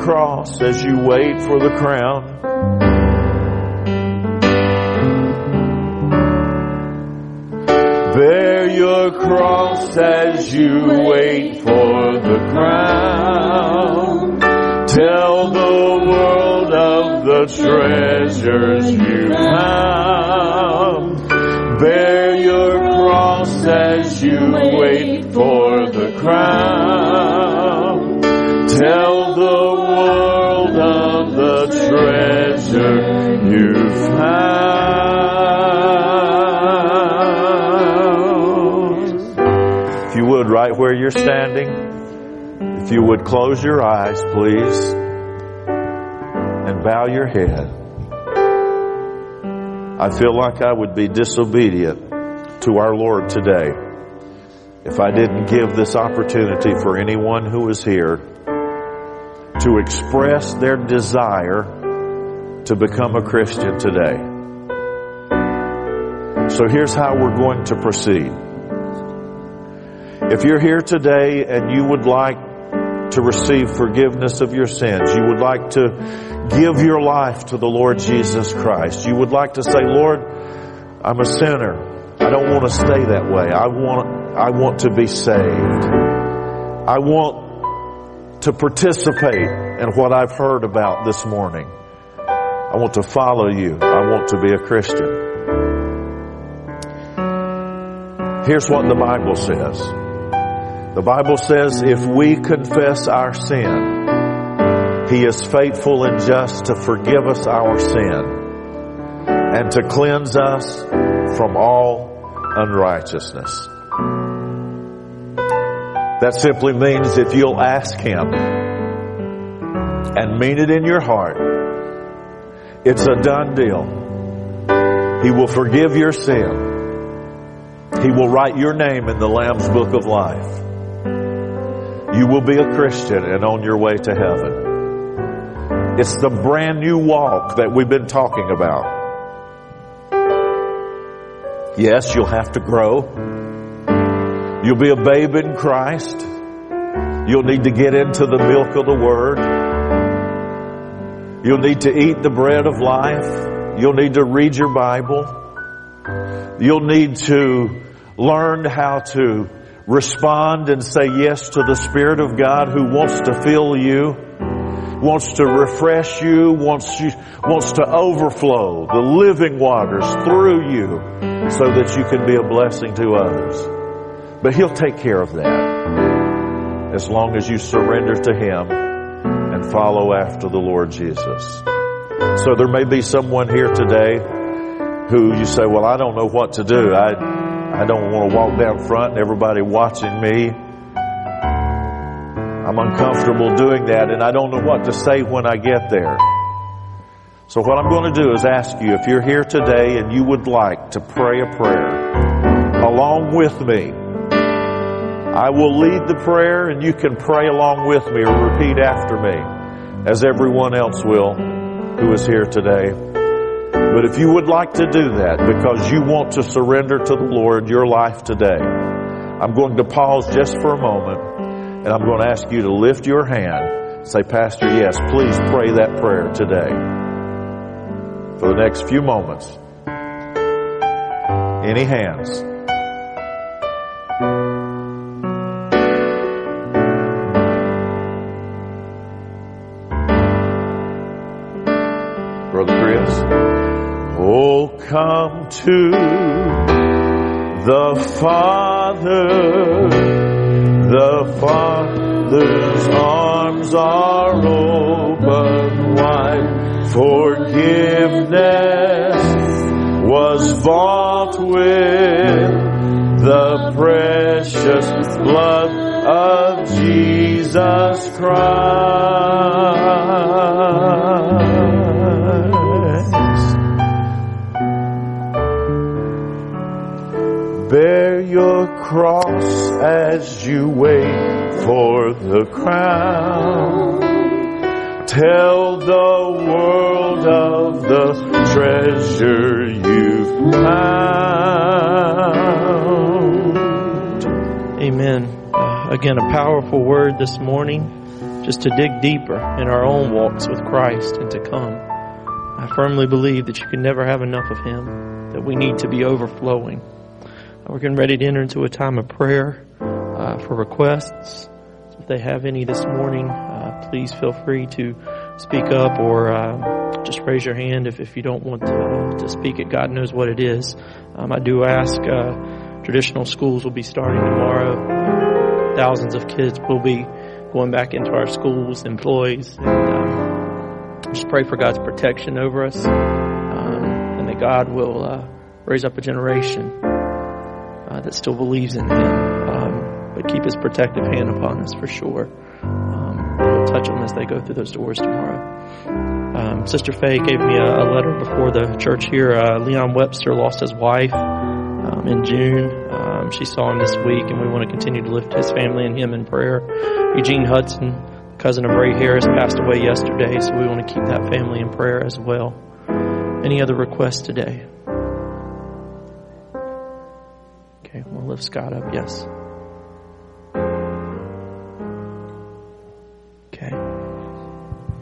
Cross as you wait for the crown. Bear your cross as you wait for the crown. Tell the world of the treasures you found. Bear your cross as you wait for the crown. Found. If you would, right where you're standing, if you would close your eyes, please, and bow your head. I feel like I would be disobedient to our Lord today if I didn't give this opportunity for anyone who is here to express their desire to become a Christian today. So here's how we're going to proceed. If you're here today and you would like to receive forgiveness of your sins, you would like to give your life to the Lord Jesus Christ, you would like to say, Lord, I'm a sinner. I don't want to stay that way. I want, I want to be saved. I want to participate in what I've heard about this morning. I want to follow you. I want to be a Christian. Here's what the Bible says. The Bible says if we confess our sin, He is faithful and just to forgive us our sin and to cleanse us from all unrighteousness. That simply means if you'll ask Him and mean it in your heart, it's a done deal. He will forgive your sin. He will write your name in the Lamb's Book of Life. You will be a Christian and on your way to heaven. It's the brand new walk that we've been talking about. Yes, you'll have to grow. You'll be a babe in Christ. You'll need to get into the milk of the Word. You'll need to eat the bread of life. You'll need to read your Bible. You'll need to learn how to respond and say yes to the Spirit of God who wants to fill you, wants to refresh you, wants you, wants to overflow the living waters through you so that you can be a blessing to others. But He'll take care of that. as long as you surrender to Him follow after the Lord Jesus. So there may be someone here today who you say, well, I don't know what to do. I, I don't want to walk down front and everybody watching me. I'm uncomfortable doing that and I don't know what to say when I get there. So what I'm going to do is ask you if you're here today and you would like to pray a prayer along with me. I will lead the prayer and you can pray along with me or repeat after me as everyone else will who is here today. But if you would like to do that because you want to surrender to the Lord your life today, I'm going to pause just for a moment and I'm going to ask you to lift your hand. Say, Pastor, yes, please pray that prayer today for the next few moments. Any hands? To the Father. The Father's arms are open wide Forgiveness as you wait for the crown Tell the world of the treasure you've found. Amen. Uh, again, a powerful word this morning, just to dig deeper in our own walks with Christ and to come. I firmly believe that you can never have enough of Him, that we need to be overflowing. We're getting ready to enter into a time of prayer uh, for requests. If they have any this morning, please feel free to speak up or uh, just raise your hand if, if you don't want to, to speak it. God knows what it is. Um, I do ask, uh, traditional schools will be starting tomorrow. Thousands of kids will be going back into our schools, employees, and um, just pray for God's protection over us um, and that God will uh, raise up a generation uh, that still believes in Him. But keep His protective hand upon us for sure Um, will touch them as they go through those doors tomorrow. Um, Sister Faye gave me a, a, letter before the church here. Uh, Leon Webster lost his wife um, in June. Um, she saw him this week, and we want to continue to lift his family and him in prayer. Eugene Hudson, cousin of Ray Harris, passed away yesterday, so we want to keep that family in prayer as well. Any other requests today? Okay, we'll lift Scott up. Yes.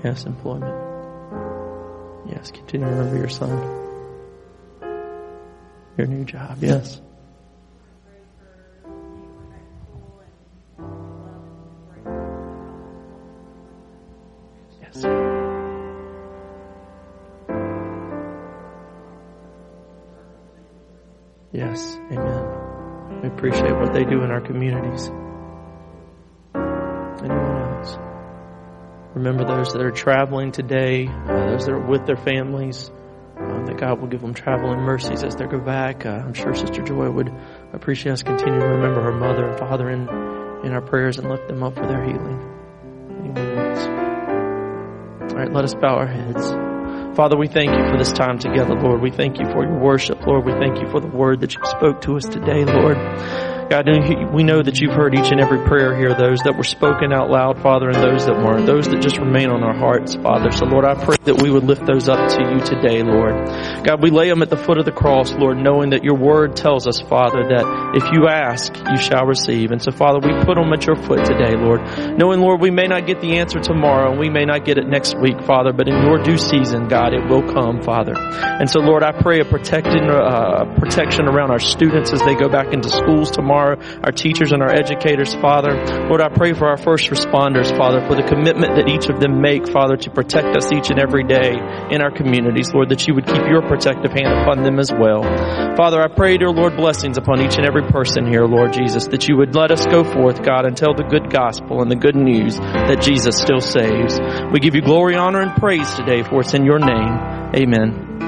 Yes, employment. Yes, continue to remember your son. Your new job, yes. Yes. Yes, amen. We appreciate what they do in our communities. Remember those that are traveling today, uh, those that are with their families, um, that God will give them traveling mercies as they go back. Uh, I'm sure Sister Joy would appreciate us continuing to remember her mother and father in, in our prayers and lift them up for their healing. Else? All right, let us bow our heads. Father, we thank you for this time together, Lord. We thank you for your worship, Lord. We thank you for the word that you spoke to us today, Lord. God, we know that you've heard each and every prayer here, those that were spoken out loud, Father, and those that weren't, those that just remain on our hearts, Father. So, Lord, I pray that we would lift those up to you today, Lord. God, we lay them at the foot of the cross, Lord, knowing that your word tells us, Father, that if you ask, you shall receive. And so, Father, we put them at your foot today, Lord, knowing, Lord, we may not get the answer tomorrow, and we may not get it next week, Father, but in your due season, God, it will come, Father. And so, Lord, I pray a protecting, uh, protection around our students as they go back into schools tomorrow. Our, teachers and our educators, Father. Lord, I pray for our first responders, Father, for the commitment that each of them make, Father, to protect us each and every day in our communities, Lord, that you would keep your protective hand upon them as well. Father, I pray, dear Lord, blessings upon each and every person here, Lord Jesus, that you would let us go forth, God, and tell the good gospel and the good news that Jesus still saves. We give you glory, honor, and praise today for it's in your name. Amen.